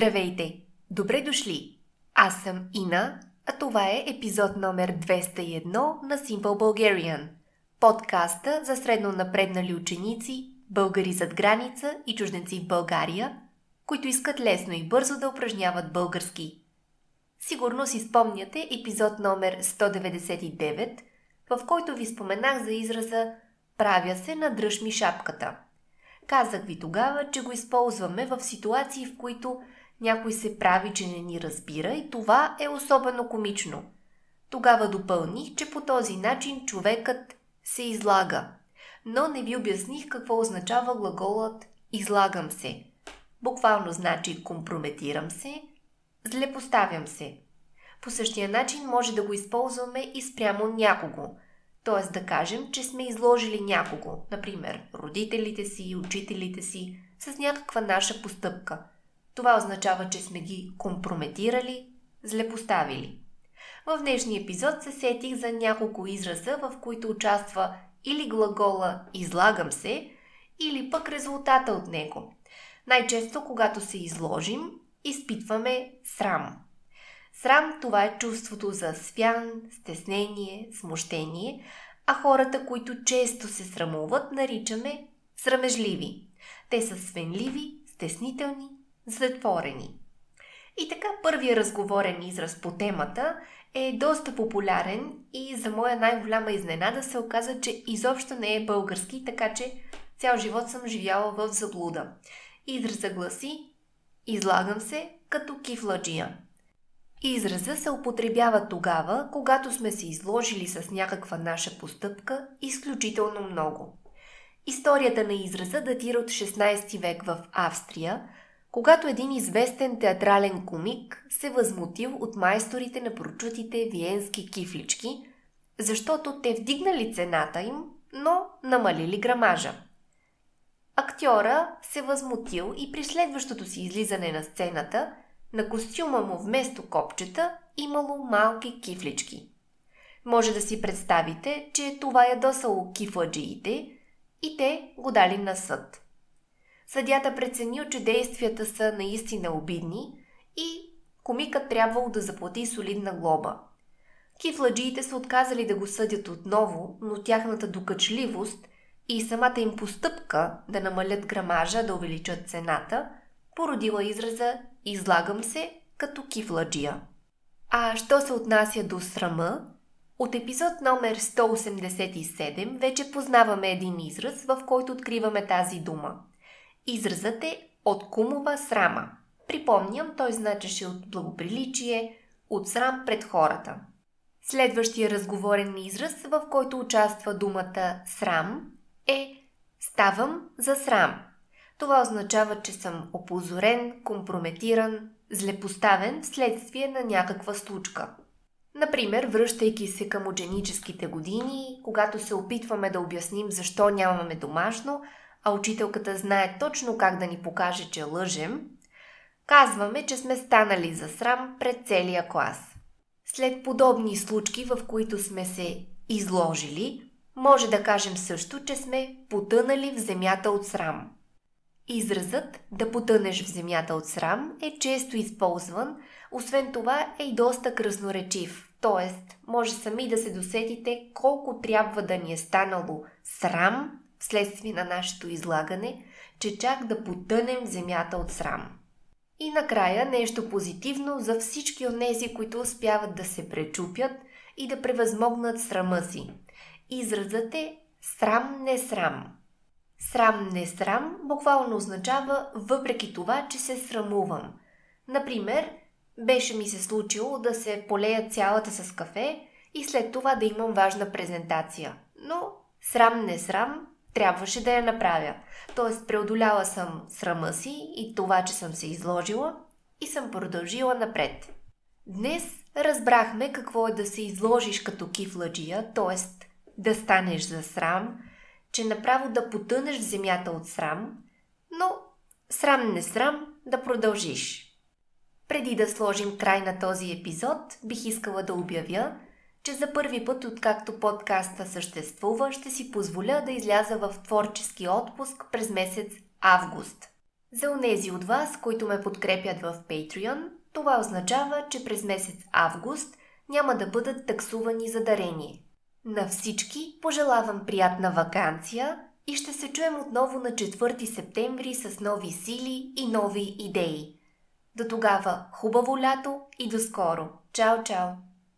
Здравейте! Добре дошли! Аз съм Ина, а това е епизод номер 201 на Simple Bulgarian, подкаста за средно напреднали ученици, българи зад граница и чужденци в България, които искат лесно и бързо да упражняват български. Сигурно си спомняте епизод номер 199, в който ви споменах за израза «Правя се, надръж ми шапката». Казах ви тогава, че го използваме в ситуации, в които някой се прави, че не ни разбира и това е особено комично. Тогава допълних, че по този начин човекът се излага. Но не ви обясних какво означава глаголът излагам се. Буквално значи компрометирам се, злепоставям се. По същия начин може да го използваме и спрямо някого. Т.е. да кажем, че сме изложили някого, например родителите си, учителите си, с някаква наша постъпка – това означава, че сме ги компрометирали, злепоставили. В днешния епизод се сетих за няколко израза, в които участва или глагола излагам се, или пък резултата от него. Най-често, когато се изложим, изпитваме срам. Срам това е чувството за свян, стеснение, смущение, а хората, които често се срамуват, наричаме срамежливи. Те са свенливи, стеснителни затворени. И така първият разговорен израз по темата е доста популярен и за моя най-голяма изненада се оказа, че изобщо не е български, така че цял живот съм живяла в заблуда. Израза гласи Излагам се като кифладжия. Израза се употребява тогава, когато сме се изложили с някаква наша постъпка изключително много. Историята на израза датира от 16 век в Австрия – когато един известен театрален комик се възмутил от майсторите на прочутите виенски кифлички, защото те вдигнали цената им, но намалили грамажа. Актьора се възмутил и при следващото си излизане на сцената на костюма му вместо копчета имало малки кифлички. Може да си представите, че това ядосало кифладжиите и те го дали на съд – Съдята преценил, че действията са наистина обидни и комикът трябвало да заплати солидна глоба. Кифладжиите са отказали да го съдят отново, но тяхната докачливост и самата им постъпка да намалят грамажа, да увеличат цената, породила израза «излагам се като кифладжия». А що се отнася до срама, от епизод номер 187 вече познаваме един израз, в който откриваме тази дума – Изразът е от кумова срама. Припомням, той значеше от благоприличие, от срам пред хората. Следващия разговорен израз, в който участва думата срам, е ставам за срам. Това означава, че съм опозорен, компрометиран, злепоставен вследствие на някаква случка. Например, връщайки се към ученическите години, когато се опитваме да обясним защо нямаме домашно, а учителката знае точно как да ни покаже, че лъжем, казваме, че сме станали за срам пред целия клас. След подобни случки, в които сме се изложили, може да кажем също, че сме потънали в земята от срам. Изразът да потънеш в земята от срам е често използван, освен това е и доста красноречив, т.е. може сами да се досетите колко трябва да ни е станало срам, вследствие на нашето излагане, че чак да потънем в земята от срам. И накрая нещо позитивно за всички от тези, които успяват да се пречупят и да превъзмогнат срама си. Изразът е срам не срам. Срам не срам буквално означава въпреки това, че се срамувам. Например, беше ми се случило да се полея цялата с кафе и след това да имам важна презентация. Но срам не срам трябваше да я направя. Тоест, преодоляла съм срама си и това, че съм се изложила и съм продължила напред. Днес разбрахме какво е да се изложиш като кифладжия, т.е. да станеш за срам, че направо да потънеш в земята от срам, но срам не срам да продължиш. Преди да сложим край на този епизод, бих искала да обявя, че за първи път, откакто подкаста съществува, ще си позволя да изляза в творчески отпуск през месец август. За онези от вас, които ме подкрепят в Patreon, това означава, че през месец август няма да бъдат таксувани за дарение. На всички пожелавам приятна вакансия и ще се чуем отново на 4 септември с нови сили и нови идеи. До тогава хубаво лято и до скоро. Чао, чао!